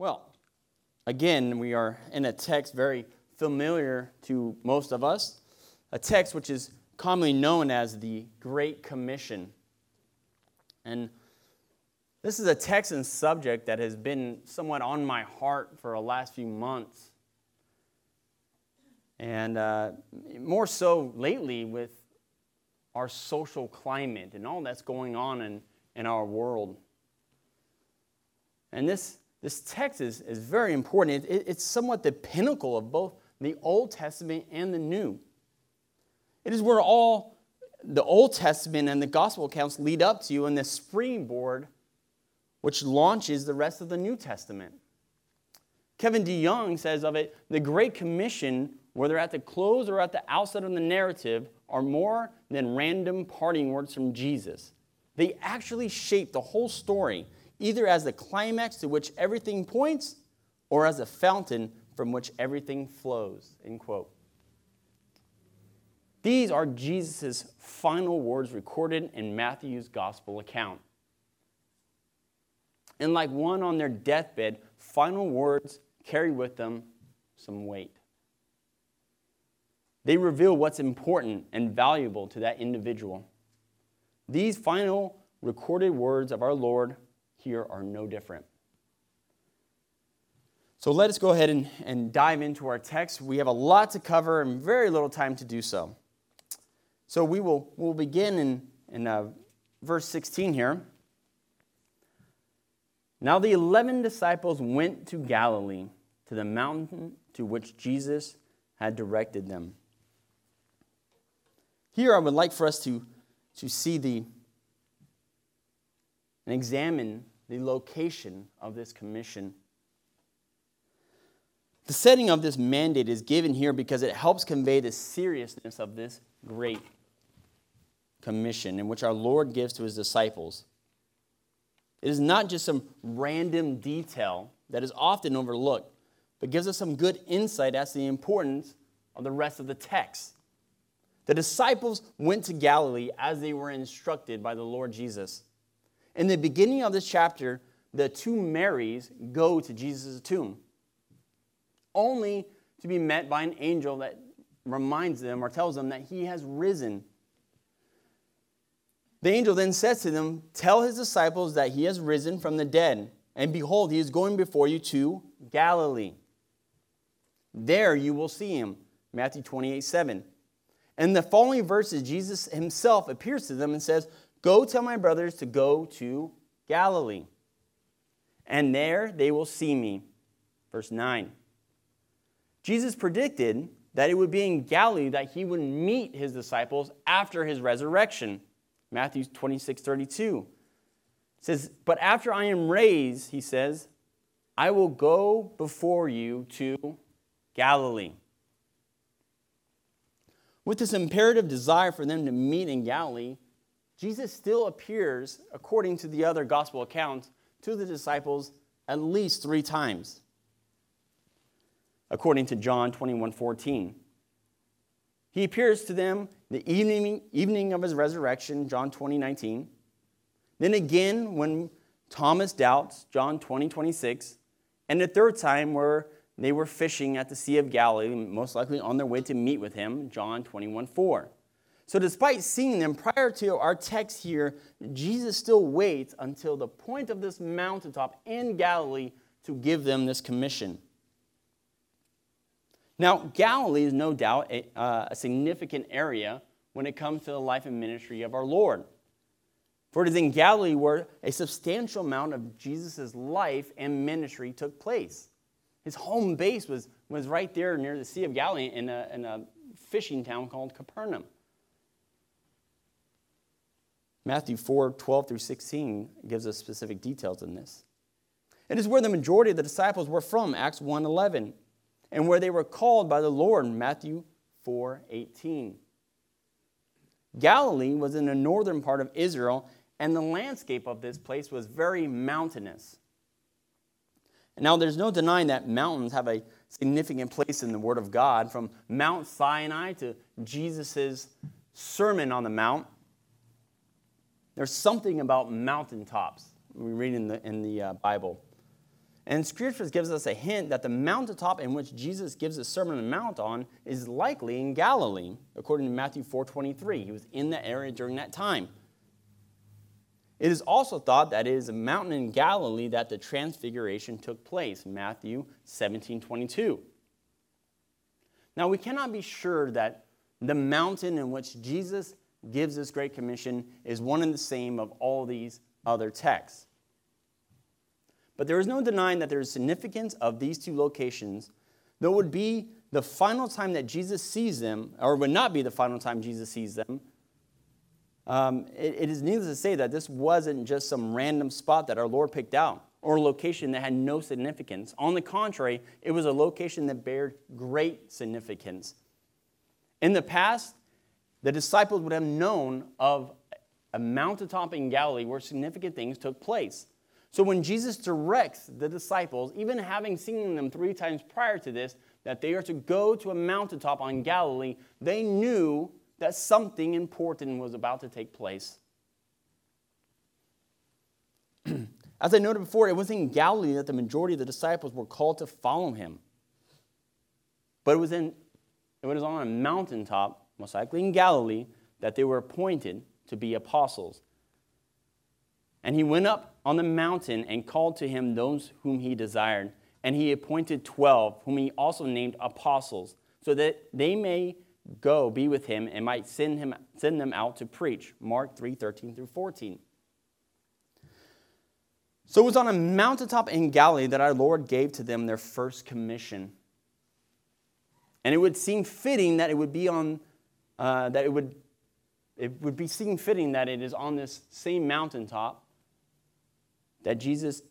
Well, again, we are in a text very familiar to most of us, a text which is commonly known as the Great Commission. And this is a text and subject that has been somewhat on my heart for the last few months. And uh, more so lately with our social climate and all that's going on in, in our world. And this this text is, is very important. It, it, it's somewhat the pinnacle of both the Old Testament and the New. It is where all the Old Testament and the gospel accounts lead up to, you and the springboard which launches the rest of the New Testament. Kevin DeYoung says of it the Great Commission, whether at the close or at the outset of the narrative, are more than random parting words from Jesus. They actually shape the whole story either as the climax to which everything points or as a fountain from which everything flows. End quote. These are Jesus' final words recorded in Matthew's gospel account. And like one on their deathbed, final words carry with them some weight. They reveal what's important and valuable to that individual. These final recorded words of our Lord here are no different. So let us go ahead and, and dive into our text. We have a lot to cover and very little time to do so. So we will we'll begin in, in uh, verse 16 here. Now the eleven disciples went to Galilee, to the mountain to which Jesus had directed them. Here I would like for us to, to see the and examine the location of this commission. The setting of this mandate is given here because it helps convey the seriousness of this great commission in which our Lord gives to his disciples. It is not just some random detail that is often overlooked, but gives us some good insight as to the importance of the rest of the text. The disciples went to Galilee as they were instructed by the Lord Jesus. In the beginning of this chapter, the two Marys go to Jesus' tomb, only to be met by an angel that reminds them or tells them that he has risen. The angel then says to them, Tell his disciples that he has risen from the dead, and behold, he is going before you to Galilee. There you will see him. Matthew 28 7. In the following verses, Jesus himself appears to them and says, Go tell my brothers to go to Galilee, and there they will see me. Verse 9. Jesus predicted that it would be in Galilee that he would meet his disciples after his resurrection. Matthew 26 32 it says, But after I am raised, he says, I will go before you to Galilee. With this imperative desire for them to meet in Galilee, Jesus still appears, according to the other gospel accounts, to the disciples at least three times, according to John 21 14. He appears to them the evening, evening of his resurrection, John 20 19. Then again, when Thomas doubts, John 20 26. And the third time, where they were fishing at the Sea of Galilee, most likely on their way to meet with him, John 21 4. So, despite seeing them prior to our text here, Jesus still waits until the point of this mountaintop in Galilee to give them this commission. Now, Galilee is no doubt a, uh, a significant area when it comes to the life and ministry of our Lord. For it is in Galilee where a substantial amount of Jesus' life and ministry took place. His home base was, was right there near the Sea of Galilee in a, in a fishing town called Capernaum. Matthew 4 12 through 16 gives us specific details in this. It is where the majority of the disciples were from, Acts 1 11, and where they were called by the Lord, Matthew 4 18. Galilee was in the northern part of Israel, and the landscape of this place was very mountainous. Now, there's no denying that mountains have a significant place in the Word of God, from Mount Sinai to Jesus' Sermon on the Mount there's something about mountaintops we read in the, in the uh, Bible. And scriptures gives us a hint that the mountaintop in which Jesus gives the Sermon on the Mount on is likely in Galilee, according to Matthew 4:23. He was in that area during that time. It is also thought that it is a mountain in Galilee that the transfiguration took place, Matthew 17:22. Now we cannot be sure that the mountain in which Jesus gives this great commission is one and the same of all these other texts. But there is no denying that there is significance of these two locations, though it would be the final time that Jesus sees them, or would not be the final time Jesus sees them. Um, it, it is needless to say that this wasn't just some random spot that our Lord picked out or a location that had no significance. On the contrary, it was a location that bared great significance. In the past, the disciples would have known of a mountaintop in Galilee where significant things took place. So when Jesus directs the disciples, even having seen them three times prior to this, that they are to go to a mountaintop on Galilee, they knew that something important was about to take place. As I noted before, it was in Galilee that the majority of the disciples were called to follow him. But it was, in, it was on a mountaintop, most likely in Galilee, that they were appointed to be apostles. And he went up on the mountain and called to him those whom he desired. And he appointed twelve, whom he also named apostles, so that they may go be with him and might send, him, send them out to preach. Mark 3 13 through 14. So it was on a mountaintop in Galilee that our Lord gave to them their first commission. And it would seem fitting that it would be on, uh, that it would, it would be seem fitting that it is on this same mountaintop that Jesus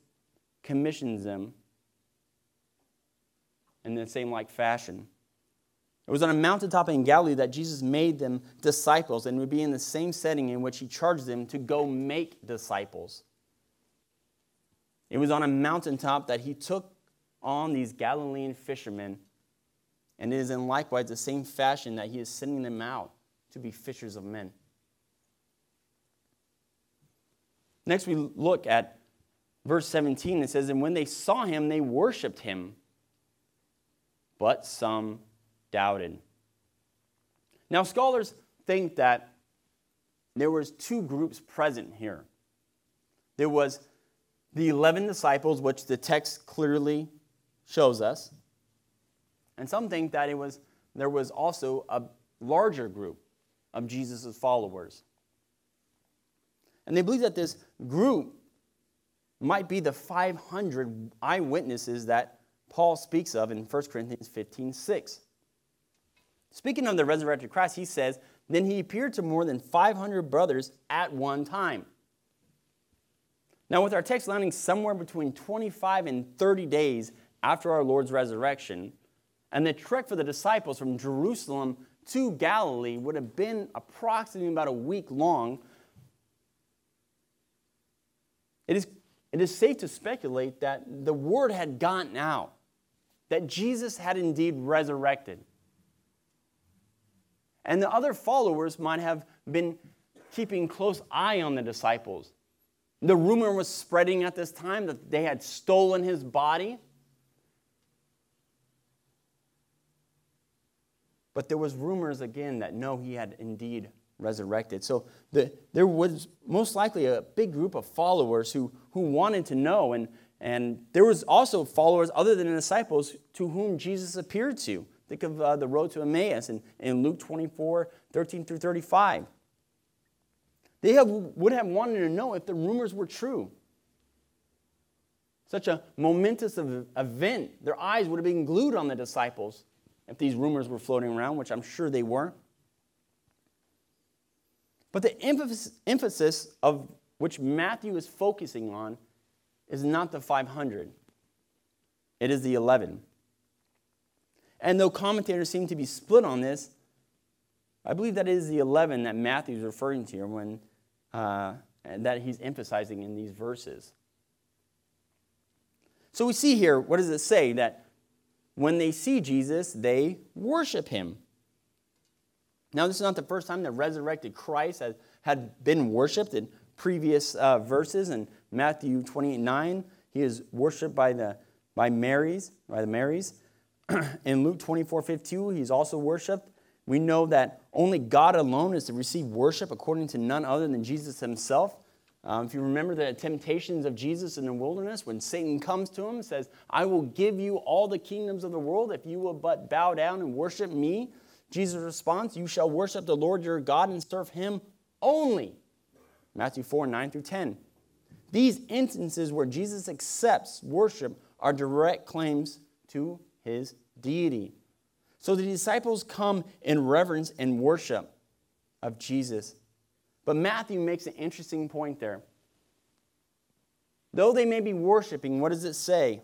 commissions them in the same like fashion. It was on a mountaintop in Galilee that Jesus made them disciples, and would be in the same setting in which he charged them to go make disciples. It was on a mountaintop that he took on these Galilean fishermen, and it is in likewise the same fashion that he is sending them out to be fishers of men. Next, we look at verse 17, it says, And when they saw him, they worshiped him, but some doubted. Now, scholars think that there was two groups present here. There was the 11 disciples, which the text clearly shows us. And some think that it was, there was also a larger group of Jesus' followers. And they believe that this group might be the 500 eyewitnesses that Paul speaks of in 1 Corinthians 15 6. Speaking of the resurrected Christ, he says, Then he appeared to more than 500 brothers at one time. Now, with our text landing somewhere between 25 and 30 days after our Lord's resurrection, and the trek for the disciples from Jerusalem to Galilee would have been approximately about a week long, it is it is safe to speculate that the word had gotten out, that Jesus had indeed resurrected. And the other followers might have been keeping close eye on the disciples. The rumor was spreading at this time that they had stolen his body. But there was rumors again that no, he had indeed resurrected. So the, there was most likely a big group of followers who, who wanted to know. And, and there was also followers other than the disciples to whom Jesus appeared to. Think of uh, the road to Emmaus in, in Luke 24, 13 through 35. They have, would have wanted to know if the rumors were true. Such a momentous event, their eyes would have been glued on the disciples if these rumors were floating around, which I'm sure they were. But the emphasis of which Matthew is focusing on is not the 500, it is the 11. And though commentators seem to be split on this, I believe that is the 11 that Matthew is referring to when uh, that he's emphasizing in these verses. So we see here, what does it say? That when they see Jesus, they worship him. Now, this is not the first time the resurrected Christ has, had been worshiped in previous uh, verses. In Matthew 28 9, he is worshiped by the by Mary's, by the Marys. in Luke 24 52, he's also worshiped. We know that only God alone is to receive worship according to none other than Jesus himself. Um, if you remember the temptations of Jesus in the wilderness, when Satan comes to him and says, I will give you all the kingdoms of the world if you will but bow down and worship me. Jesus responds, You shall worship the Lord your God and serve him only. Matthew 4 9 through 10. These instances where Jesus accepts worship are direct claims to his deity. So the disciples come in reverence and worship of Jesus. But Matthew makes an interesting point there. Though they may be worshiping, what does it say?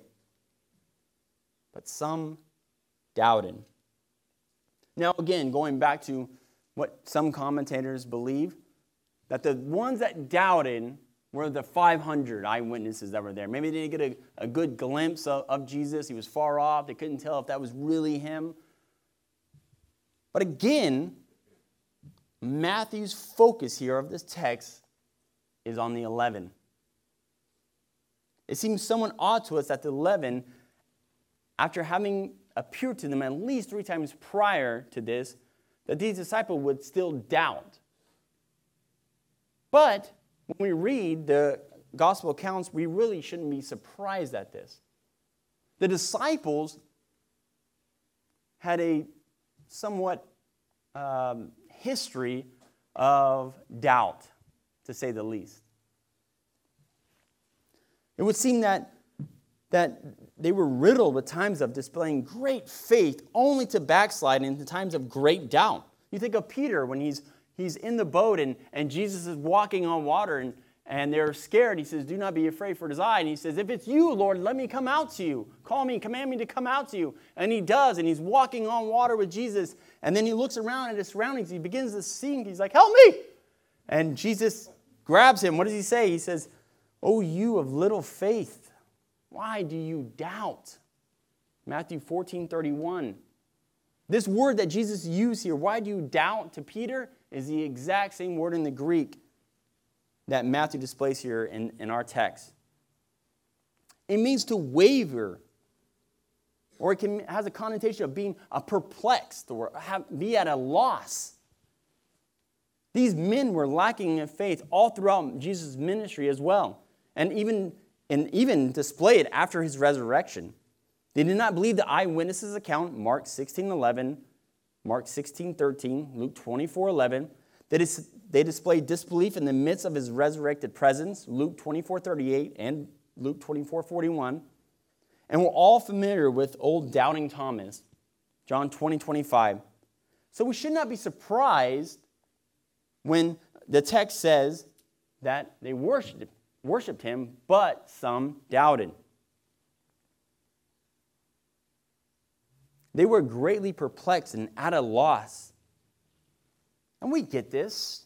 But some doubted. Now, again, going back to what some commentators believe, that the ones that doubted were the 500 eyewitnesses that were there. Maybe they didn't get a, a good glimpse of, of Jesus. He was far off. They couldn't tell if that was really him. But again, Matthew's focus here of this text is on the 11. It seems somewhat odd to us that the 11, after having appeared to them at least three times prior to this, that these disciples would still doubt. But when we read the gospel accounts, we really shouldn't be surprised at this. The disciples had a somewhat um, history of doubt, to say the least. It would seem that, that they were riddled with times of displaying great faith only to backslide into times of great doubt. You think of Peter when he's he's in the boat and, and Jesus is walking on water and, and they're scared. He says, Do not be afraid, for it is I. And he says, If it's you, Lord, let me come out to you. Call me, command me to come out to you. And he does, and he's walking on water with Jesus. And then he looks around at his surroundings. He begins to sing. He's like, Help me! And Jesus grabs him. What does he say? He says, Oh, you of little faith, why do you doubt? Matthew 14 31. This word that Jesus used here, why do you doubt to Peter? is the exact same word in the Greek that Matthew displays here in, in our text. It means to waver, or it can, has a connotation of being a perplexed or have, be at a loss. These men were lacking in faith all throughout Jesus' ministry as well, and even, and even display it after his resurrection. They did not believe the eyewitnesses' account, Mark 16 11, Mark 16, 13, Luke 24, 11. They, they display disbelief in the midst of his resurrected presence, Luke 24, 38 and Luke 24, 41. And we're all familiar with old doubting Thomas, John 20, 25. So we should not be surprised when the text says that they worshiped, worshiped him, but some doubted. They were greatly perplexed and at a loss. And we get this.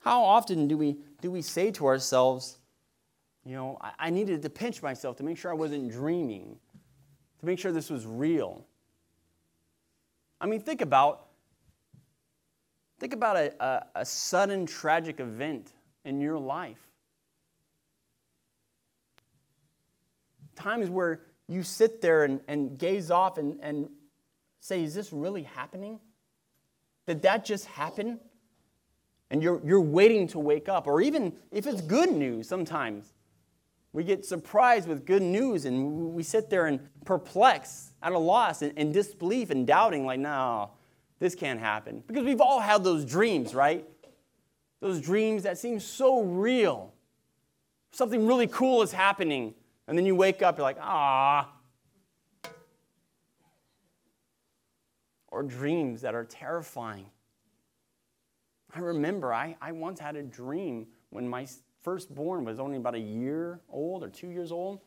How often do we, do we say to ourselves, you know, I, I needed to pinch myself to make sure I wasn't dreaming, to make sure this was real? I mean, think about think about a, a, a sudden tragic event in your life. Times where you sit there and, and gaze off and, and say, Is this really happening? Did that just happen? And you're, you're waiting to wake up. Or even if it's good news, sometimes we get surprised with good news and we sit there and perplexed, at a loss, and, and disbelief and doubting, like, no, this can't happen. Because we've all had those dreams, right? Those dreams that seem so real. Something really cool is happening. And then you wake up, you're like, ah. Or dreams that are terrifying. I remember I, I once had a dream when my firstborn was only about a year old or two years old,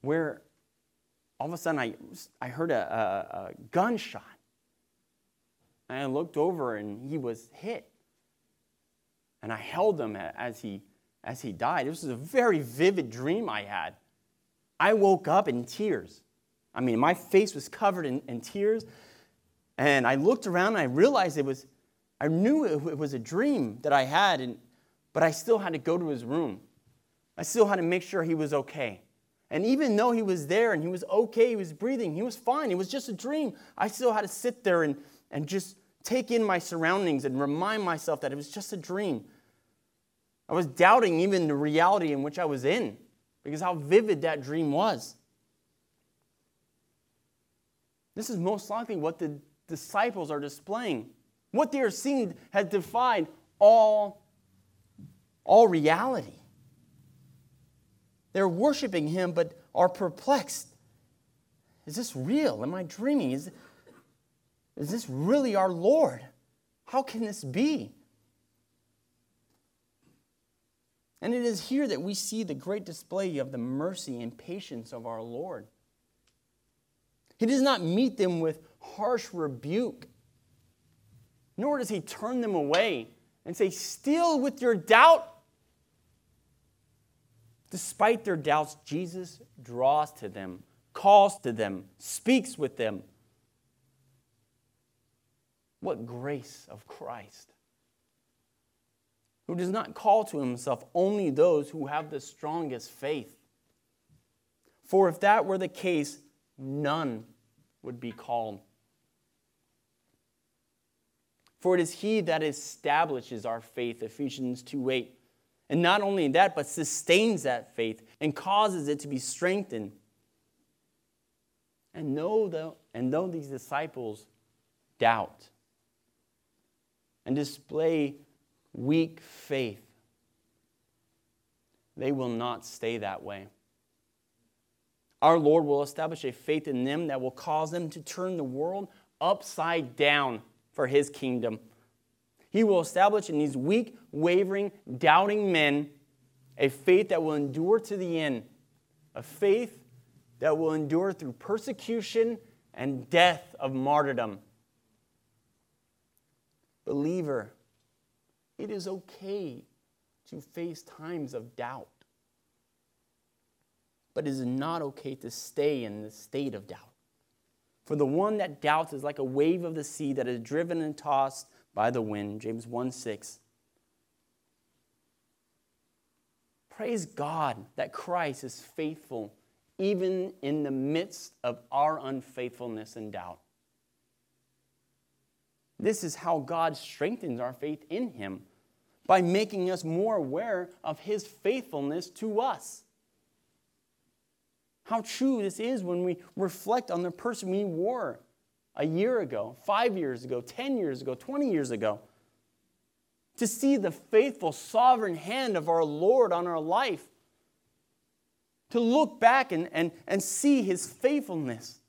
where all of a sudden I, I heard a, a, a gunshot. And I looked over and he was hit. And I held him as he as he died. This was a very vivid dream I had. I woke up in tears. I mean, my face was covered in, in tears. And I looked around and I realized it was, I knew it, was a dream that I had, and, but I still had to go to his room. I still had to make sure he was okay. And even though he was there and he was okay, he was breathing, he was fine, it was just a dream, I still had to sit there and, and just take in my surroundings and remind myself that it was just a dream. I was doubting even the reality in which I was in because how vivid that dream was. This is most likely what the disciples are displaying. What they are seeing has defied all, all reality. They're worshiping him, but are perplexed. Is this real? Am I dreaming? Is, is this really our Lord? How can this be? And it is here that we see the great display of the mercy and patience of our Lord. He does not meet them with harsh rebuke, nor does he turn them away and say, Still with your doubt? Despite their doubts, Jesus draws to them, calls to them, speaks with them. What grace of Christ! Who does not call to himself only those who have the strongest faith. For if that were the case, none would be called. For it is he that establishes our faith, Ephesians 2 8. And not only that, but sustains that faith and causes it to be strengthened. And though, and though these disciples doubt and display weak faith, they will not stay that way. Our Lord will establish a faith in them that will cause them to turn the world upside down for His kingdom. He will establish in these weak, wavering, doubting men a faith that will endure to the end, a faith that will endure through persecution and death of martyrdom. Believer, it is okay to face times of doubt but it is not okay to stay in the state of doubt. For the one that doubts is like a wave of the sea that is driven and tossed by the wind. James 1 6. Praise God that Christ is faithful even in the midst of our unfaithfulness and doubt. This is how God strengthens our faith in Him by making us more aware of His faithfulness to us how true this is when we reflect on the person we were a year ago, five years ago, 10 years ago, 20 years ago. To see the faithful, sovereign hand of our Lord on our life. To look back and, and, and see his faithfulness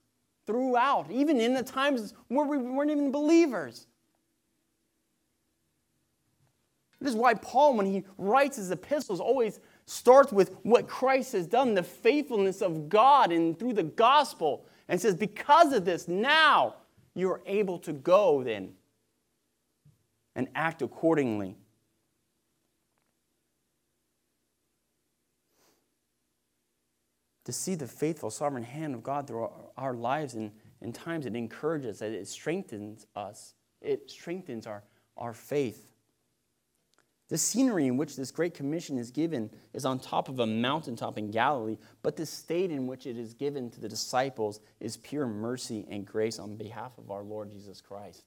throughout, even in the times where we weren't even believers. This is why Paul, when he writes his epistles, always starts with what Christ has done, the faithfulness of God and through the gospel, and says, Because of this, now you are able to go then and act accordingly. To see the faithful, sovereign hand of God through our lives and in times it encourages, us, it strengthens us, it strengthens our, our faith. The scenery in which this Great Commission is given is on top of a mountaintop in Galilee, but the state in which it is given to the disciples is pure mercy and grace on behalf of our Lord Jesus Christ.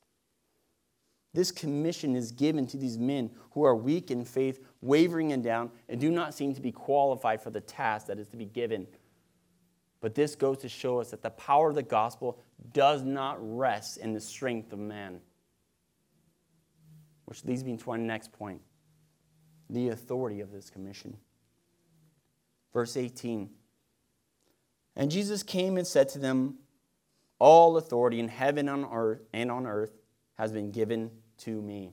This commission is given to these men who are weak in faith, wavering and down, and do not seem to be qualified for the task that is to be given. But this goes to show us that the power of the gospel does not rest in the strength of man. Which leads me to our next point the authority of this commission. Verse 18 And Jesus came and said to them, All authority in heaven and on earth, and on earth has been given to me.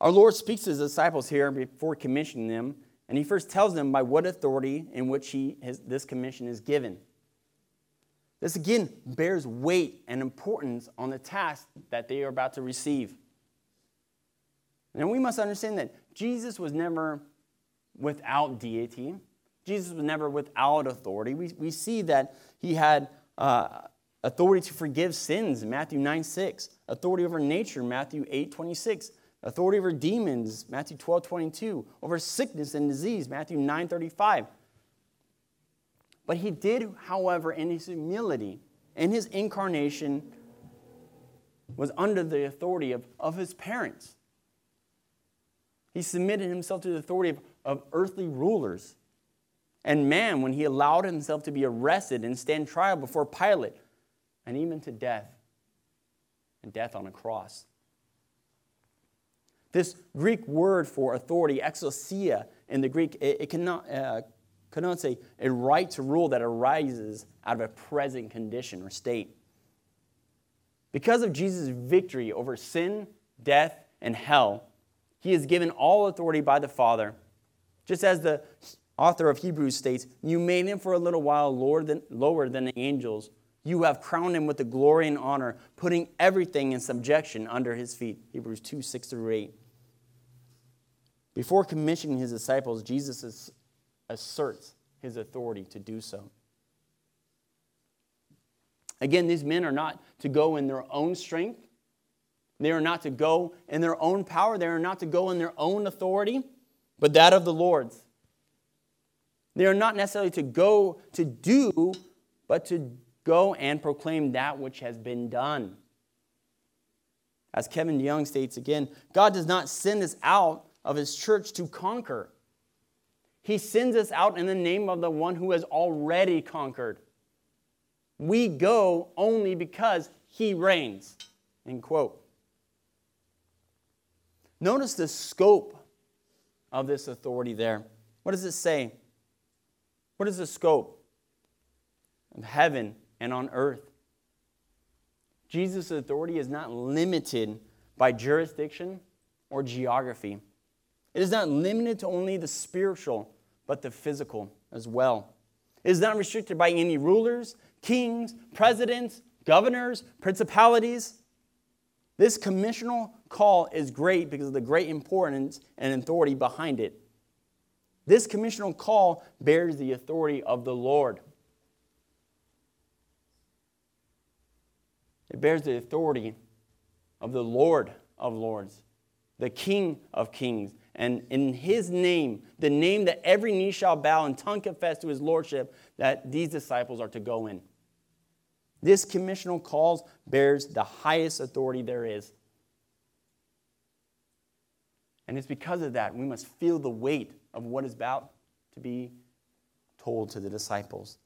Our Lord speaks to his disciples here before commissioning them, and he first tells them by what authority in which he, his, this commission is given. This again bears weight and importance on the task that they are about to receive. And we must understand that Jesus was never without deity. Jesus was never without authority. We, we see that he had uh, authority to forgive sins Matthew 9 6, authority over nature, Matthew 8 26, authority over demons, Matthew 12, 22, over sickness and disease, Matthew 9, 35. But he did, however, in his humility, in his incarnation, was under the authority of, of his parents. He submitted himself to the authority of, of earthly rulers. And man, when he allowed himself to be arrested and stand trial before Pilate, and even to death, and death on a cross. This Greek word for authority, exousia, in the Greek, it, it cannot, uh, connotes a, a right to rule that arises out of a present condition or state. Because of Jesus' victory over sin, death, and hell, he is given all authority by the Father. Just as the author of Hebrews states, You made him for a little while lower than, lower than the angels. You have crowned him with the glory and honor, putting everything in subjection under his feet. Hebrews 2 6 through 8. Before commissioning his disciples, Jesus asserts his authority to do so. Again, these men are not to go in their own strength. They are not to go in their own power. They are not to go in their own authority, but that of the Lord's. They are not necessarily to go to do, but to go and proclaim that which has been done. As Kevin DeYoung states again, God does not send us out of his church to conquer. He sends us out in the name of the one who has already conquered. We go only because he reigns. End quote. Notice the scope of this authority there. What does it say? What is the scope of heaven and on earth? Jesus' authority is not limited by jurisdiction or geography. It is not limited to only the spiritual, but the physical as well. It is not restricted by any rulers, kings, presidents, governors, principalities. This commissional call is great because of the great importance and authority behind it. This commissional call bears the authority of the Lord. It bears the authority of the Lord of Lords, the King of Kings, and in his name, the name that every knee shall bow and tongue confess to his lordship, that these disciples are to go in. This commissional call bears the highest authority there is. And it's because of that we must feel the weight of what is about to be told to the disciples.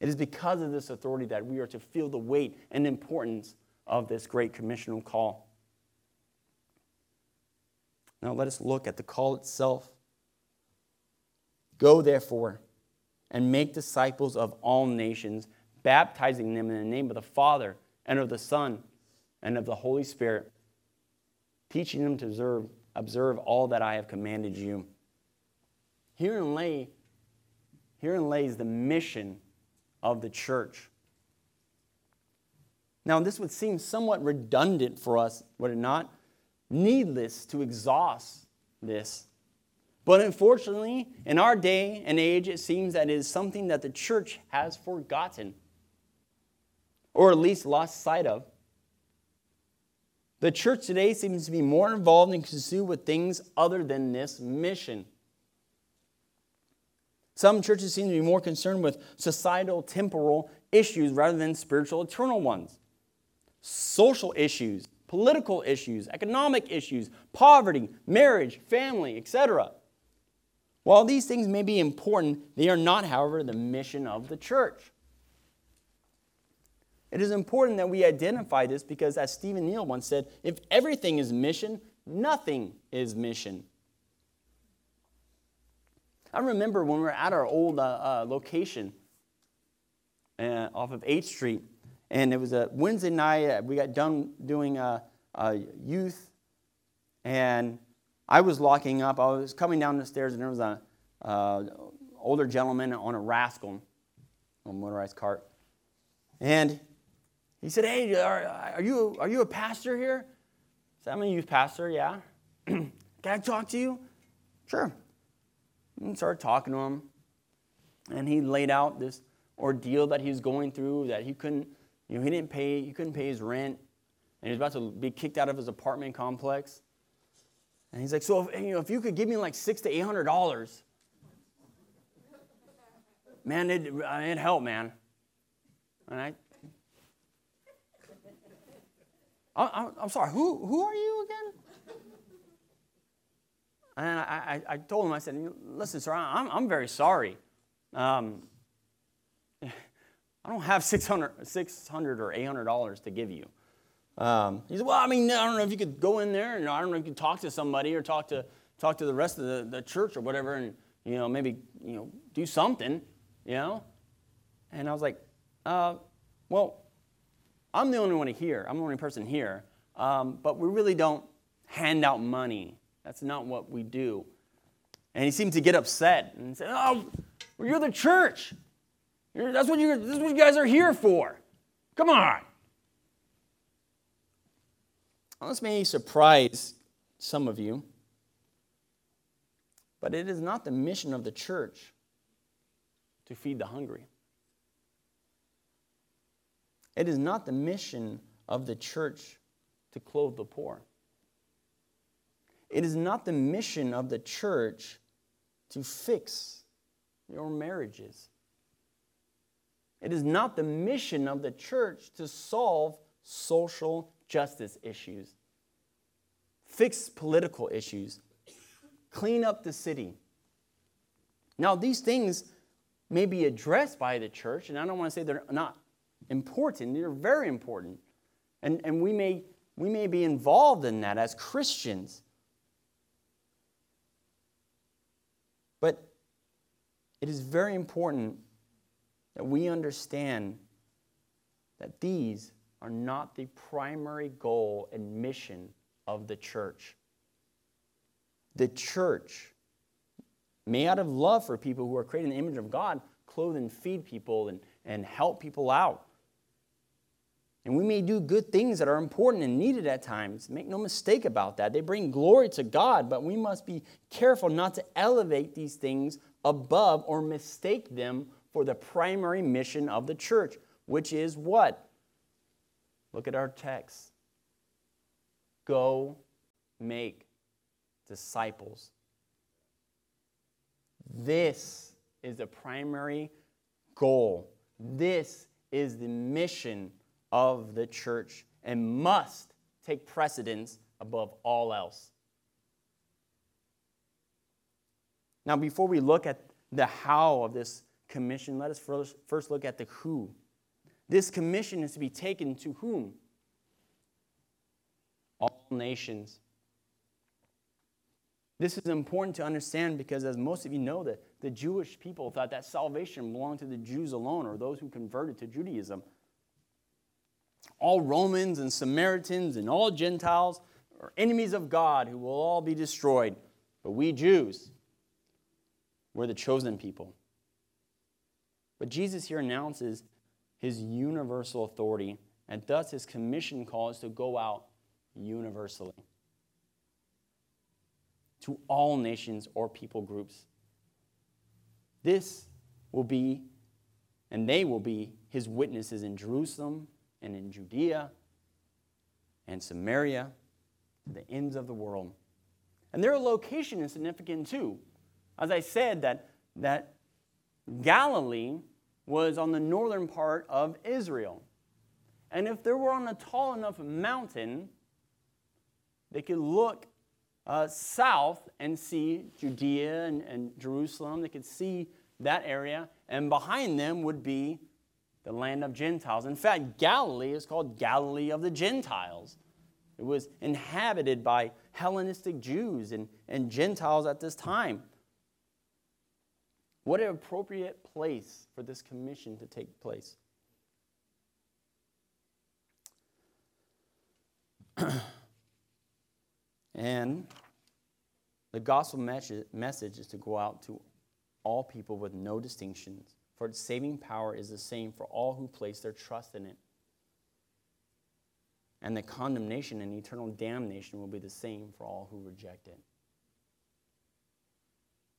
It is because of this authority that we are to feel the weight and importance of this great commissional call. Now let us look at the call itself. Go, therefore, and make disciples of all nations, baptizing them in the name of the Father, and of the Son, and of the Holy Spirit, teaching them to observe, observe all that I have commanded you. Herein lay, herein lays the mission of the church. Now, this would seem somewhat redundant for us, would it not? needless to exhaust this. But unfortunately, in our day and age, it seems that it is something that the church has forgotten, or at least lost sight of. The church today seems to be more involved and consumed with things other than this mission. Some churches seem to be more concerned with societal, temporal issues rather than spiritual, eternal ones. Social issues, political issues, economic issues, poverty, marriage, family, etc. While these things may be important, they are not, however, the mission of the church. It is important that we identify this because, as Stephen Neill once said, if everything is mission, nothing is mission. I remember when we were at our old uh, uh, location uh, off of 8th Street, and it was a Wednesday night. Uh, we got done doing a, a youth, and I was locking up. I was coming down the stairs, and there was an uh, older gentleman on a rascal, a motorized cart, and he said, "Hey, are, are you are you a pastor here?" I said, "I'm a youth pastor. Yeah. Can I talk to you?" Sure. And started talking to him, and he laid out this ordeal that he was going through that he couldn't you know, he didn't pay, he couldn't pay his rent, and he was about to be kicked out of his apartment complex. And he's like, so if, you know, if you could give me like six to eight hundred dollars, man, it, it'd help, man. And I, I, I'm sorry, who, who are you again? And I, I, I told him, I said, listen, sir, I'm, I'm very sorry. Um, I don't have 600, 600 or $800 to give you. Um, he said, well, I mean, I don't know if you could go in there and I don't know if you could talk to somebody or talk to, talk to the rest of the, the church or whatever and, you know, maybe, you know, do something, you know? And I was like, uh, well, I'm the only one here. I'm the only person here. Um, but we really don't hand out money. That's not what we do. And he seemed to get upset and said, oh, well, you're the church. You're, that's, what you what you guys are here for. Come on. Well, this may surprise some of you, but it is not the mission of the church to feed the hungry. It is not the mission of the church to clothe the poor. It is not the mission of the church to fix your marriages. It is not the mission of the church to solve social justice issues, fix political issues, clean up the city. Now, these things may be addressed by the church, and I don't want to say they're not important, they're very important. And, and we, may, we may be involved in that as Christians. But it is very important that we understand that these are not the primary goal and mission of the church. The church may, out of love for people who are created in the image of God, clothe and feed people and, and help people out. And we may do good things that are important and needed at times. Make no mistake about that. They bring glory to God, but we must be careful not to elevate these things above or mistake them for the primary mission of the church, which is what? Look at our text. Go make disciples. This is the primary goal. This is the mission of the church and must take precedence above all else. Now, before we look at the how of this commission, let us first, look at the who. This commission is to be taken to whom? All nations. This is important to understand because, as most of you know, that the Jewish people thought that salvation belonged to the Jews alone or those who converted to Judaism. All Romans and Samaritans and all Gentiles are enemies of God who will all be destroyed. But we Jews, we're the chosen people. But Jesus here announces his universal authority, and thus his commission call is to go out universally to all nations or people groups. This will be, and they will be, his witnesses in Jerusalem and in Judea and Samaria to the ends of the world. And their location is significant too. As I said, that, that Galilee was on the northern part of Israel. And if they were on a tall enough mountain, they could look uh, south and see Judea and, and Jerusalem. They could see that area. And behind them would be the land of Gentiles. In fact, Galilee is called Galilee of the Gentiles. It was inhabited by Hellenistic Jews and, and Gentiles at this time. What an appropriate place for this commission to take place. and the gospel message is to go out to all people with no distinctions, for its saving power is the same for all who place their trust in it. And the condemnation and eternal damnation will be the same for all who reject it.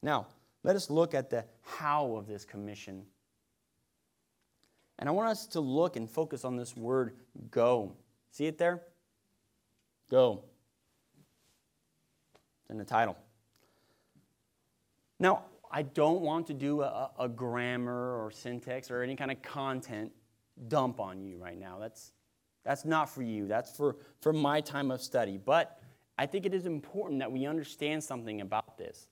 Now, let us look at the how of this commission. And I want us to look and focus on this word go. See it there? Go. It's in the title. Now, I don't want to do a, a grammar or syntax or any kind of content dump on you right now. That's, that's not for you. That's for, for my time of study. But I think it is important that we understand something about this.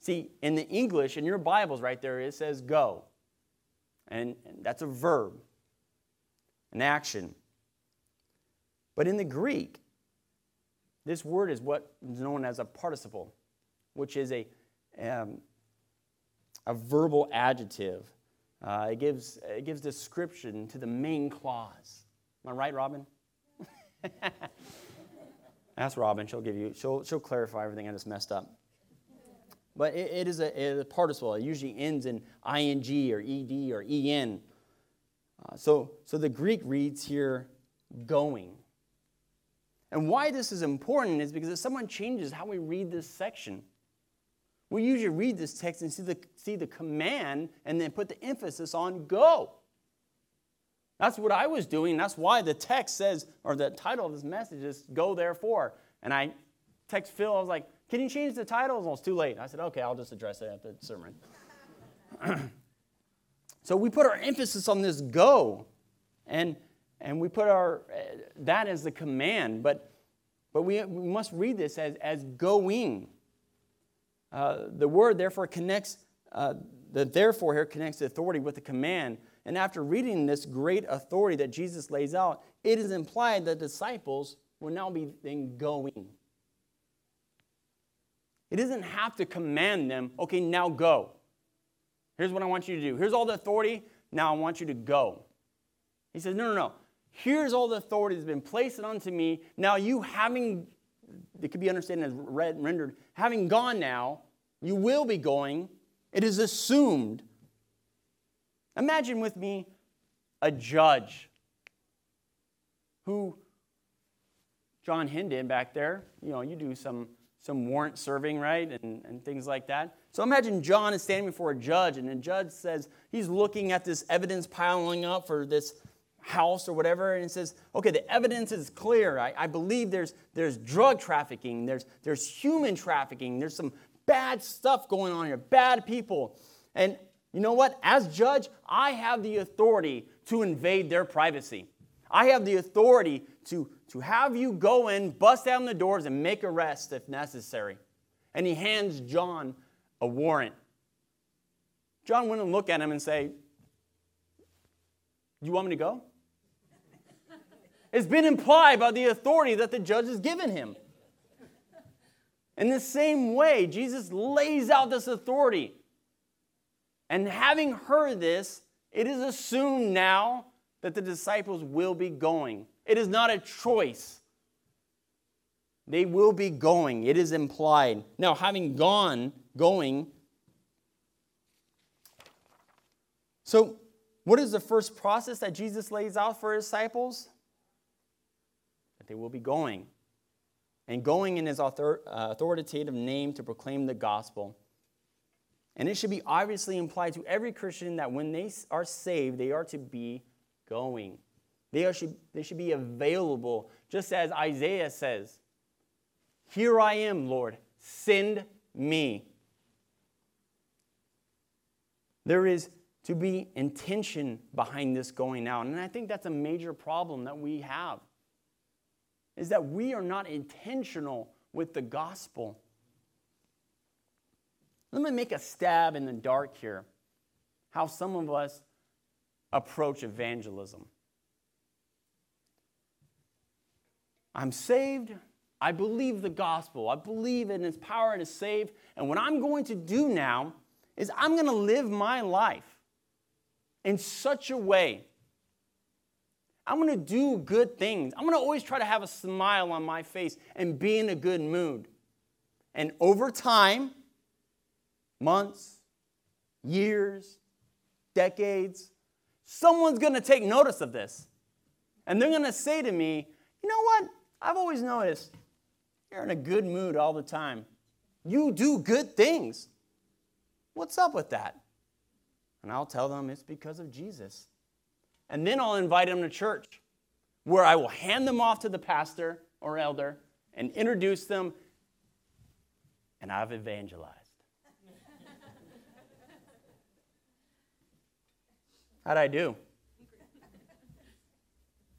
See, in the English, in your Bibles right there, it says go. And, and that's a verb, an action. But in the Greek, this word is what is known as a participle, which is a, um, a verbal adjective. Uh, it, gives, it gives description to the main clause. Am I right, Robin? Ask Robin. She'll give you. She'll, she'll clarify everything I just messed up. But it, it, is a, it is a participle. It usually ends in ing or ed or en. Uh, so, so the Greek reads here going. And why this is important is because if someone changes how we read this section, we usually read this text and see the, see the command and then put the emphasis on go. That's what I was doing. That's why the text says, or the title of this message is Go Therefore. And I text Phil, I was like, Can you change the title? Well, it's too late. I said, Okay, I'll just address it at the sermon. so we put our emphasis on this go. And, and we put our, that as the command. But, but we, we must read this as, as going. Uh, the word therefore connects, uh, the therefore here connects the authority with the command. And after reading this great authority that Jesus lays out, it is implied that disciples will now be then going. It doesn't have to command them, okay, now go. Here's what I want you to do. Here's all the authority. Now I want you to go. He says, no, no, no. Here's all the authority that's been placed unto me. Now you having, it could be understood as read, rendered, having gone now, you will be going. It is assumed Imagine with me a judge who, John Hendon back there, you know, you do some, some warrant serving, right, and, and things like that. So imagine John is standing before a judge, and the judge says, he's looking at this evidence piling up for this house or whatever, and says, okay, the evidence is clear. I, I believe there's, there's drug trafficking, there's, there's human trafficking, there's some bad stuff going on here, bad people. And you know what? As judge, I have the authority to invade their privacy. I have the authority to, to have you go in, bust down the doors, and make arrests if necessary. And he hands John a warrant. John wouldn't look at him and say, You want me to go? It's been implied by the authority that the judge has given him. In the same way, Jesus lays out this authority. And having heard this, it is assumed now that the disciples will be going. It is not a choice. They will be going. It is implied. Now, having gone, going, so what is the first process that Jesus lays out for his disciples? They will be going. And going in his author- uh, authoritative name to proclaim the gospel. And it should be obviously implied to every Christian that when they are saved, they are to be going. They, are, should, they should be available, just as Isaiah says Here I am, Lord, send me. There is to be intention behind this going out. And I think that's a major problem that we have. Is that we are not intentional with the gospel. Let me make a stab in the dark here how some of us approach evangelism. I'm saved. I believe the gospel. I believe in its power to save. And what I'm going to do now is I'm going to live my life in such a way. I'm going to do good things. I'm going to always try to have a smile on my face and be in a good mood. And over time, months, years, decades, someone's going to take notice of this. And they're going to say to me, you know what? I've always noticed you're in a good mood all the time. You do good things. What's up with that? And I'll tell them it's because of Jesus. And then I'll invite them to church where I will hand them off to the pastor or elder and introduce them and I've evangelized. How'd I do?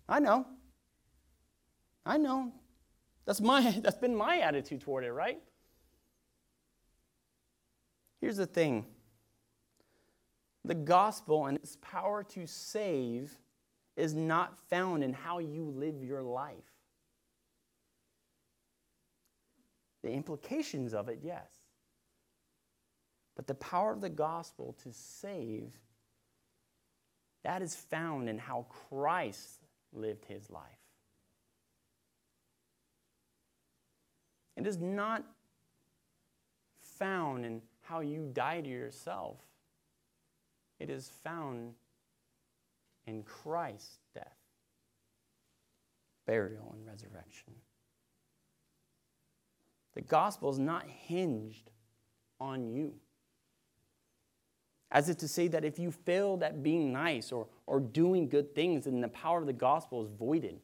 I know. I know. That's my that's been my attitude toward it, right? Here's the thing. The gospel and its power to save is not found in how you live your life. The implications of it, yes. But the power of the gospel to save, that is found in how Christ lived his life. It is not found in how you die to yourself. It is found in Christ's death, burial, and resurrection. The gospel is not hinged on you. As if to say that if you failed at being nice or, or doing good things, then the power of the gospel is voided.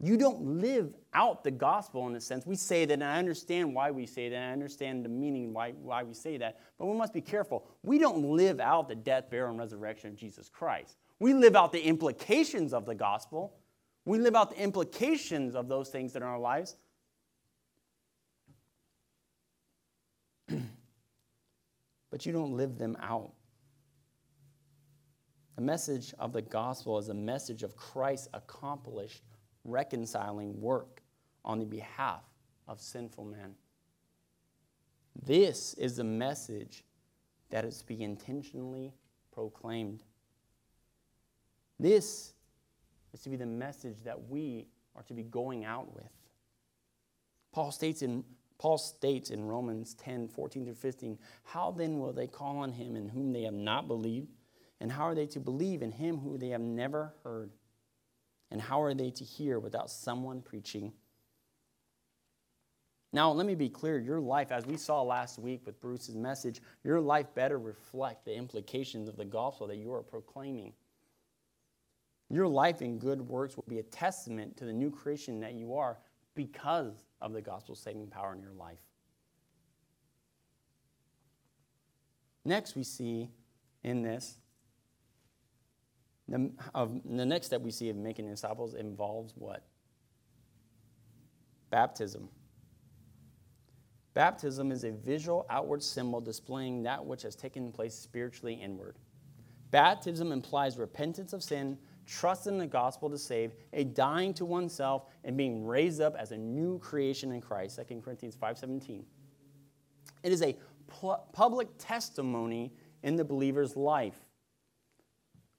You don't live out the gospel in a sense. We say that, and I understand why we say that, I understand the meaning why, why we say that, but we must be careful. We don't live out the death, burial, and resurrection of Jesus Christ. We live out the implications of the gospel. We live out the implications of those things in our lives. but you don't live them out. The message of the gospel is a message of Christ's accomplished reconciling work on the behalf of sinful men. This is the message that is to be intentionally proclaimed. This is to be the message that we are to be going out with. Paul states in, Paul states in Romans 10 14 through 15, How then will they call on him in whom they have not believed? And how are they to believe in him who they have never heard? And how are they to hear without someone preaching? Now, let me be clear your life, as we saw last week with Bruce's message, your life better reflect the implications of the gospel that you are proclaiming. Your life in good works will be a testament to the new creation that you are because of the gospel saving power in your life. Next, we see in this the, of, the next step we see of making disciples involves what? Baptism. Baptism is a visual outward symbol displaying that which has taken place spiritually inward. Baptism implies repentance of sin, trust in the gospel to save, a dying to oneself, and being raised up as a new creation in Christ. 2 Corinthians 5.17. It is a public testimony in the believer's life.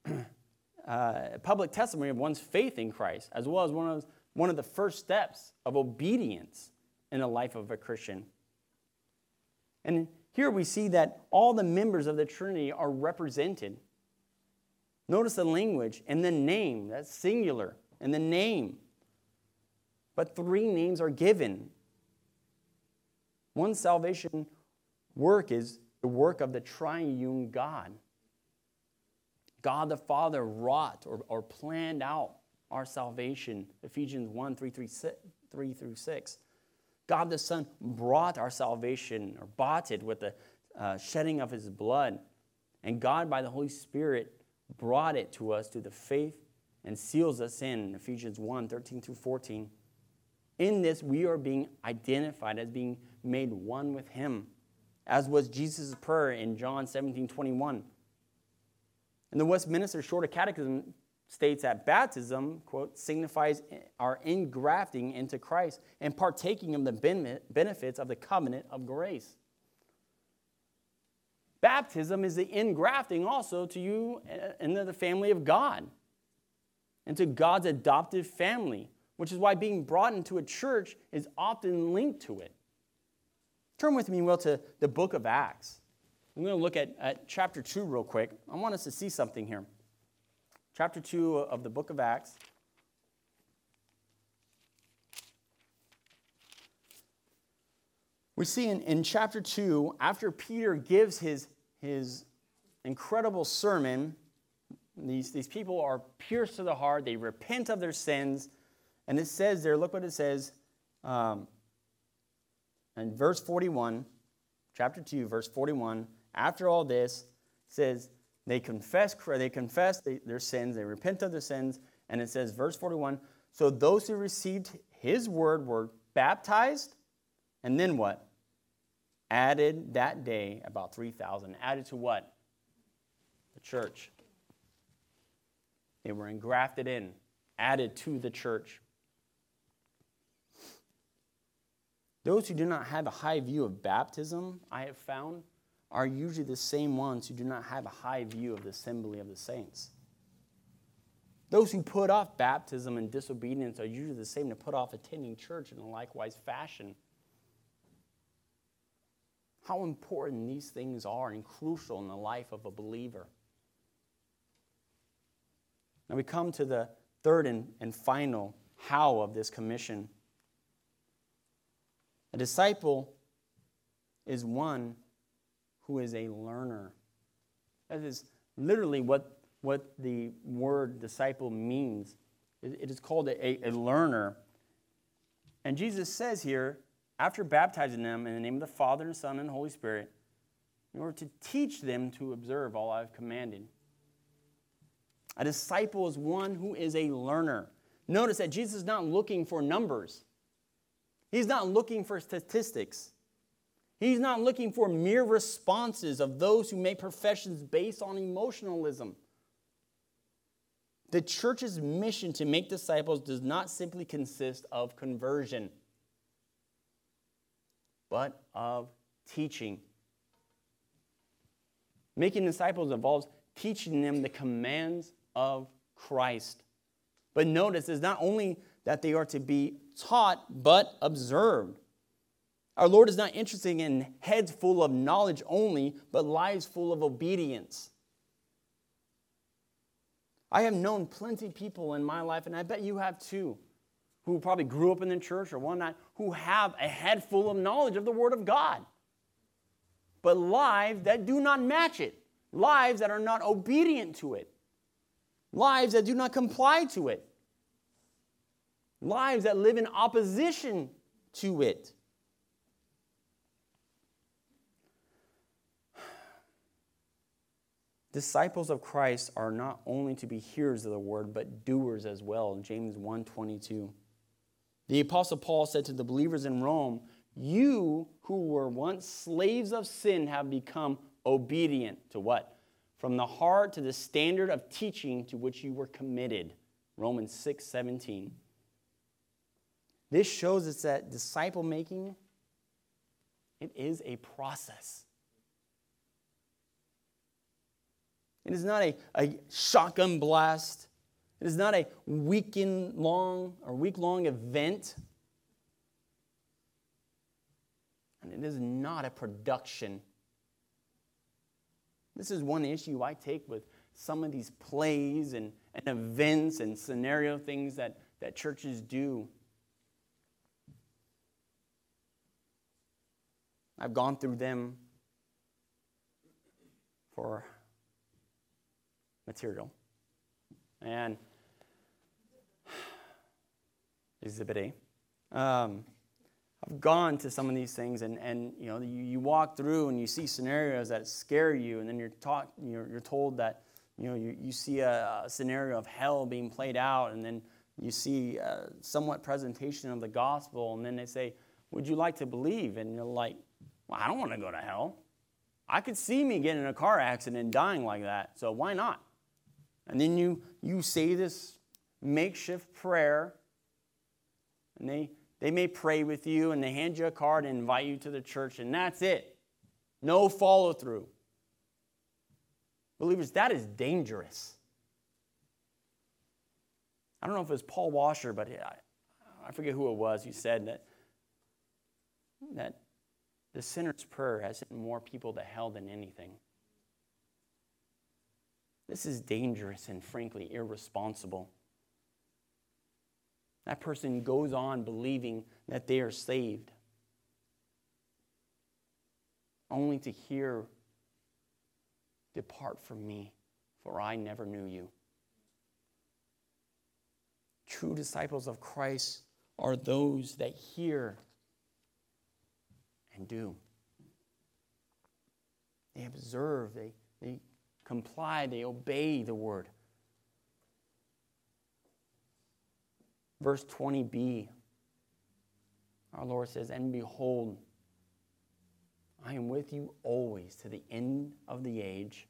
uh, public testimony of one's faith in Christ, as well as one of, one of the first steps of obedience in the life of a Christian. And here we see that all the members of the Trinity are represented. Notice the language and the name, that's singular, and the name. But three names are given. One salvation work is the work of the triune God. God the Father wrought or, or planned out our salvation. Ephesians 1 3, 3, 3 through 6. God the Son brought our salvation or bought it with the uh, shedding of his blood. And God, by the Holy Spirit, brought it to us through the faith and seals us in. Ephesians 1 13 through 14. In this, we are being identified as being made one with him, as was Jesus' prayer in John 17 21. And the Westminster Shorter Catechism states that baptism, quote, signifies our ingrafting into Christ and partaking of the benefits of the covenant of grace. Baptism is the ingrafting also to you uh, into the family of God, into God's adoptive family, which is why being brought into a church is often linked to it. Turn with me, Will, to the book of Acts. I'm going to look at, at chapter 2 real quick. I want us to see something here. Chapter 2 of the book of Acts. We see in, in chapter 2, after Peter gives his, his incredible sermon, these, these people are pierced to the heart. They repent of their sins. And it says there, look what it says. Um, And verse 41, chapter 2, verse 41, after all this, says, they confess, they confess their sins, they repent of their sins, and it says, verse 41, so those who received his word were baptized, and then what? Added that day about 3,000. Added to what? The church. They were engrafted in, added to the church. Those who do not have a high view of baptism, I have found, are usually the same ones who do not have a high view of the assembly of the saints. Those who put off baptism and disobedience are usually the same to put off attending church in a likewise fashion. How important these things are and crucial in the life of a believer. Now we come to the third and, and final how of this commission. A disciple is one who is a learner. That is literally what, what the word disciple means. it is called a, a learner. And Jesus says here, after baptizing them in the name of the Father and Son and Holy Spirit, in order to teach them to observe all I've commanded. A disciple is one who is a learner. Notice that Jesus is not looking for numbers. He's not looking for statistics. He's not looking for mere responses of those who make professions based on emotionalism. The church's mission to make disciples does not simply consist of conversion, but of teaching. Making disciples involves teaching them the commands of Christ. But notice, it's not only that they are to be taught, but observed. Our Lord is not interested in heads full of knowledge only, but lives full of obedience. I have known plenty of people in my life, and I bet you have too, who probably grew up in the church or whatnot, who have a head full of knowledge of the Word of God, but lives that do not match it, lives that are not obedient to it, lives that do not comply to it, lives that live in opposition to it. Disciples of Christ are not only to be hearers of the word, but doers as well. James 1:22. The apostle Paul said to the believers in Rome, "You who were once slaves of sin have become obedient to what? From the heart to the standard of teaching to which you were committed." Romans 6:17. This shows us that disciple making it is a process. It is not a, a shotgun blast. It is not a weekend long or week long event. And it is not a production. This is one issue I take with some of these plays and, and events and scenario things that, that churches do. I've gone through them for material. And Exhibit A. Um, I've gone to some of these things, and, and you know, you, you walk through and you see scenarios that scare you, and then you're taught, you're, you're told that you know you, you see a, a scenario of hell being played out, and then you see a somewhat presentation of the gospel, and then they say, "Would you like to believe?" And you're like, "Well, I don't want to go to hell. I could see me getting in a car accident and dying like that, so why not?" And then you, you say this makeshift prayer, and they, they may pray with you, and they hand you a card and invite you to the church, and that's it. No follow through. Believers, that is dangerous. I don't know if it was Paul Washer, but I, I forget who it was who said that, that the sinner's prayer has sent more people to hell than anything. This is dangerous and frankly irresponsible. That person goes on believing that they are saved, only to hear, Depart from me, for I never knew you. True disciples of Christ are those that hear and do. They observe, they, they comply, they obey the word. Verse 20b, our Lord says, And behold, I am with you always to the end of the age.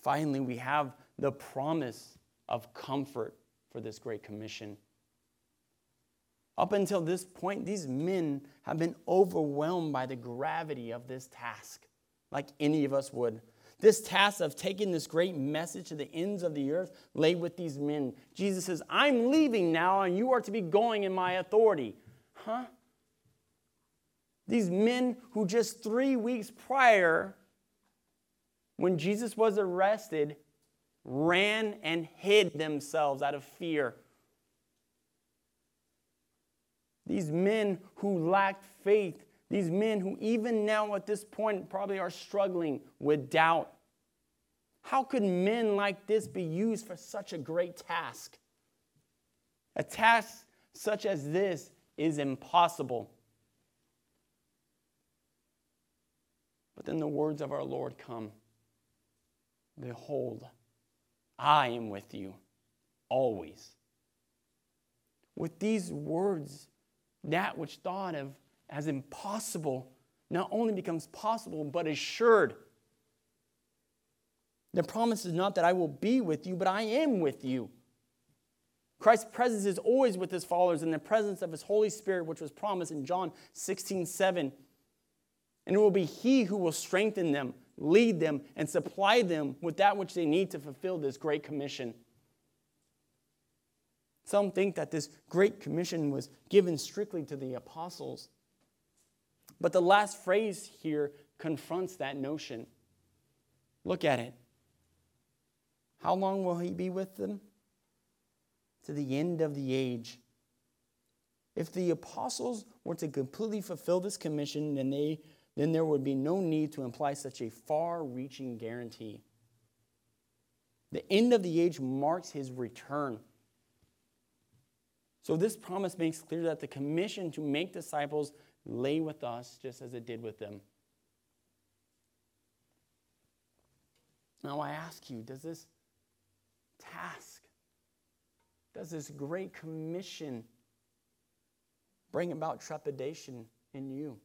Finally, we have the promise of comfort for this great commission. Up until this point, these men have been overwhelmed by the gravity of this task, like any of us would. This task of taking this great message to the ends of the earth lay with these men. Jesus says, I'm leaving now, and you are to be going in my authority. Huh? These men who just three weeks prior, when Jesus was arrested, ran and hid themselves out of fear. These men who lacked faith, these men who, even now at this point, probably are struggling with doubt. How could men like this be used for such a great task? A task such as this is impossible. But then the words of our Lord come Behold, I am with you always. With these words, that which thought of as impossible not only becomes possible, but assured. The promise is not that I will be with you, but I am with you. Christ's presence is always with his followers in the presence of his Holy Spirit, which was promised in John 16 7. And it will be he who will strengthen them, lead them, and supply them with that which they need to fulfill this great commission. Some think that this great commission was given strictly to the apostles. But the last phrase here confronts that notion. Look at it. How long will he be with them? To the end of the age. If the apostles were to completely fulfill this commission, then, they, then there would be no need to imply such a far reaching guarantee. The end of the age marks his return. So, this promise makes clear that the commission to make disciples lay with us just as it did with them. Now, I ask you, does this task, does this great commission bring about trepidation in you?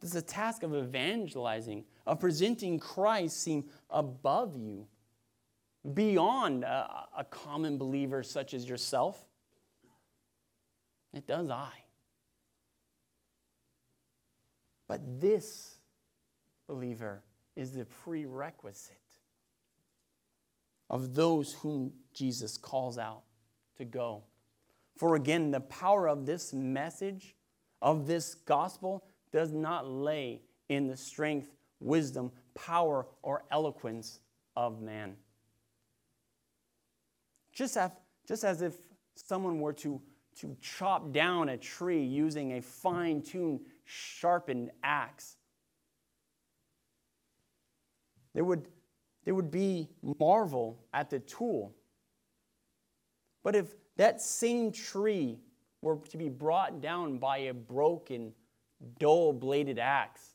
Does the task of evangelizing, of presenting Christ seem above you? beyond a, a common believer such as yourself? It does I. But this, believer, is the prerequisite of those whom Jesus calls out to go. For again, the power of this message, of this gospel, does not lay in the strength, wisdom, power, or eloquence of man. Just as, just as if someone were to, to chop down a tree using a fine tuned, sharpened axe. They would, they would be marvel at the tool. But if that same tree were to be brought down by a broken, dull bladed axe,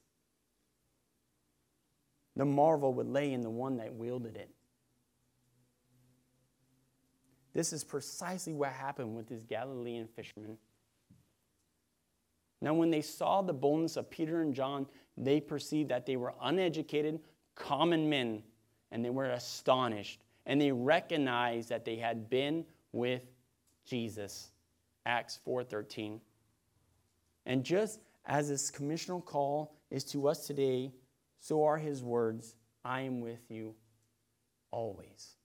the marvel would lay in the one that wielded it. This is precisely what happened with these Galilean fishermen. Now, when they saw the boldness of Peter and John, they perceived that they were uneducated, common men, and they were astonished. And they recognized that they had been with Jesus. Acts 4:13. And just as this commissional call is to us today, so are his words, I am with you always.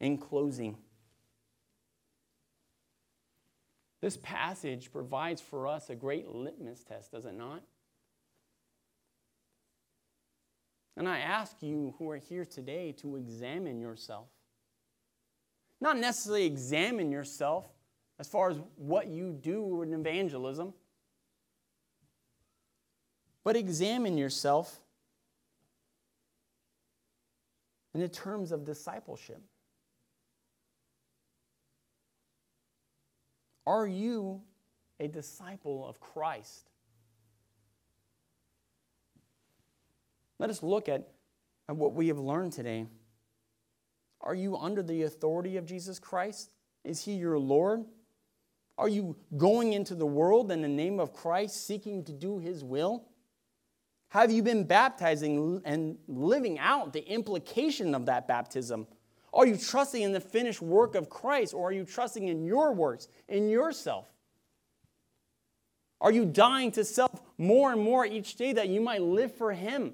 In closing, this passage provides for us a great litmus test, does it not? And I ask you who are here today to examine yourself. Not necessarily examine yourself as far as what you do in evangelism, but examine yourself in the terms of discipleship. Are you a disciple of Christ? Let us look at, at what we have learned today. Are you under the authority of Jesus Christ? Is he your Lord? Are you going into the world in the name of Christ, seeking to do his will? Have you been baptizing and living out the implication of that baptism? Are you trusting in the finished work of Christ or are you trusting in your works, in yourself? Are you dying to self more and more each day that you might live for Him?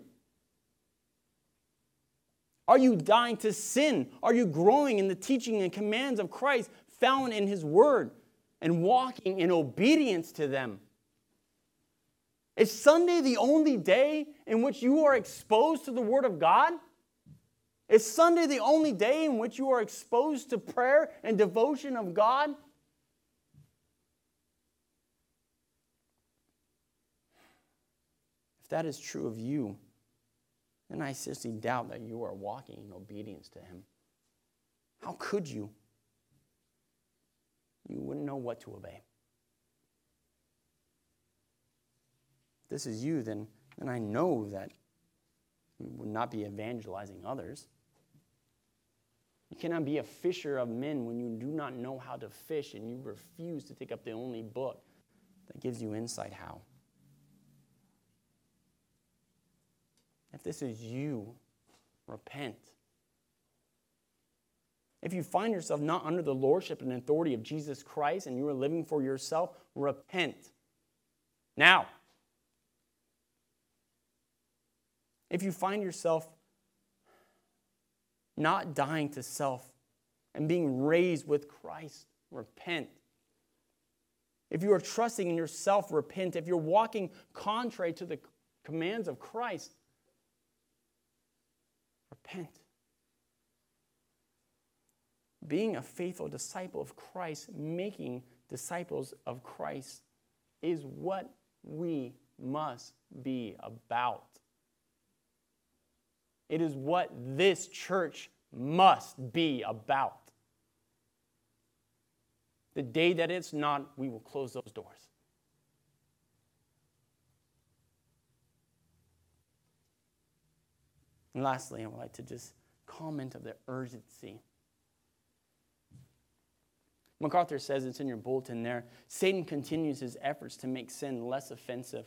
Are you dying to sin? Are you growing in the teaching and commands of Christ found in His Word and walking in obedience to them? Is Sunday the only day in which you are exposed to the Word of God? Is Sunday the only day in which you are exposed to prayer and devotion of God? If that is true of you, then I seriously doubt that you are walking in obedience to Him. How could you? You wouldn't know what to obey. If this is you, then, then I know that you would not be evangelizing others. You cannot be a fisher of men when you do not know how to fish and you refuse to take up the only book that gives you insight how. If this is you, repent. If you find yourself not under the lordship and authority of Jesus Christ and you are living for yourself, repent. Now, if you find yourself not dying to self and being raised with Christ, repent. If you are trusting in yourself, repent. If you're walking contrary to the commands of Christ, repent. Being a faithful disciple of Christ, making disciples of Christ, is what we must be about. It is what this church must be about. The day that it's not, we will close those doors. And lastly, I would like to just comment of the urgency. MacArthur says it's in your bulletin there. Satan continues his efforts to make sin less offensive,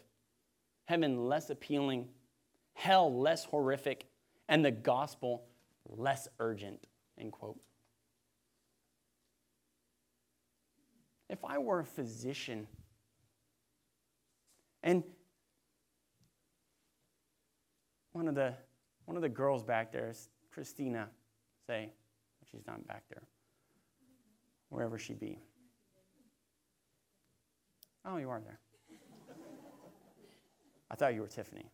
heaven less appealing, hell less horrific, and the gospel less urgent, end quote. If I were a physician and one of the one of the girls back there is Christina, say, she's not back there, wherever she be. Oh, you are there. I thought you were Tiffany.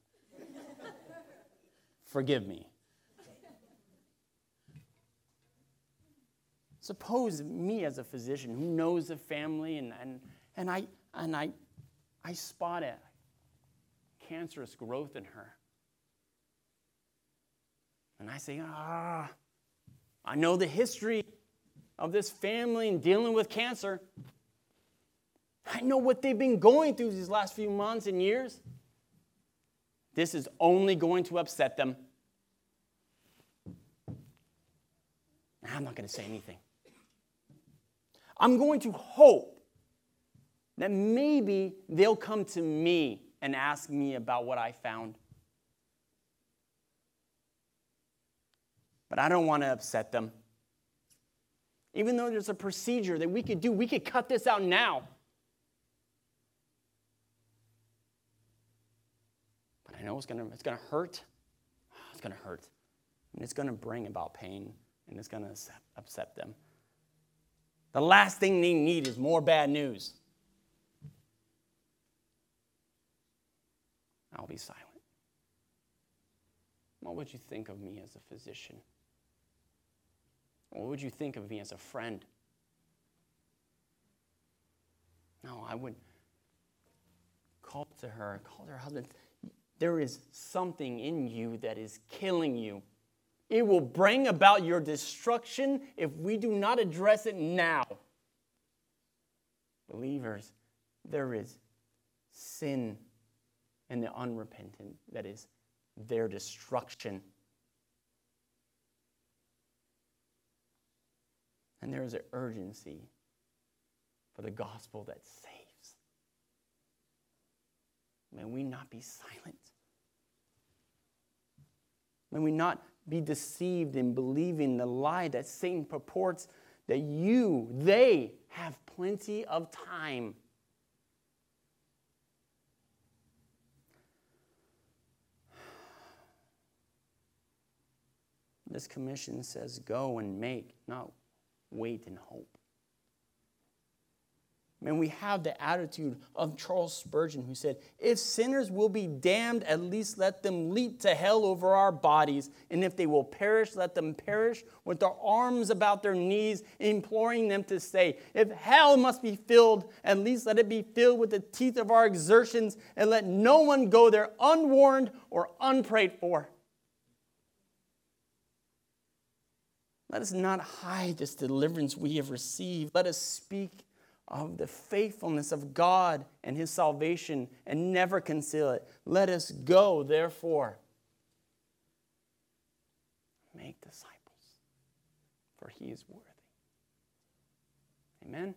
Forgive me. Suppose me as a physician who knows the family and, and, and, I, and I, I spot a cancerous growth in her. And I say, ah, I know the history of this family and dealing with cancer. I know what they've been going through these last few months and years. This is only going to upset them. I'm not going to say anything. I'm going to hope that maybe they'll come to me and ask me about what I found. But I don't want to upset them. Even though there's a procedure that we could do, we could cut this out now. I know it's to it's to hurt. It's to hurt. And it's to bring about pain and it's to upset them. The last thing they need is more bad news. I'll be silent. What would you think of me as a physician? What would you think of me as a friend? No, I would call to her, call to her husband there is something in you that is killing you. It will bring about your destruction if we do not address it now. Believers, there is sin in the unrepentant that is their destruction. And there is an urgency for the gospel that saves. May we not be silent. May we not be deceived in believing the lie that Satan purports that you, they, have plenty of time. This commission says, go and make, not wait and hope. And we have the attitude of Charles Spurgeon, who said, If sinners will be damned, at least let them leap to hell over our bodies. And if they will perish, let them perish with their arms about their knees, imploring them to stay. If hell must be filled, at least let it be filled with the teeth of our exertions, and let no one go there unwarned or unprayed for. Let us not hide this deliverance we have received. Let us speak of the faithfulness of God and his salvation and never conceal it. Let us go, therefore, make disciples, for he is worthy. Amen.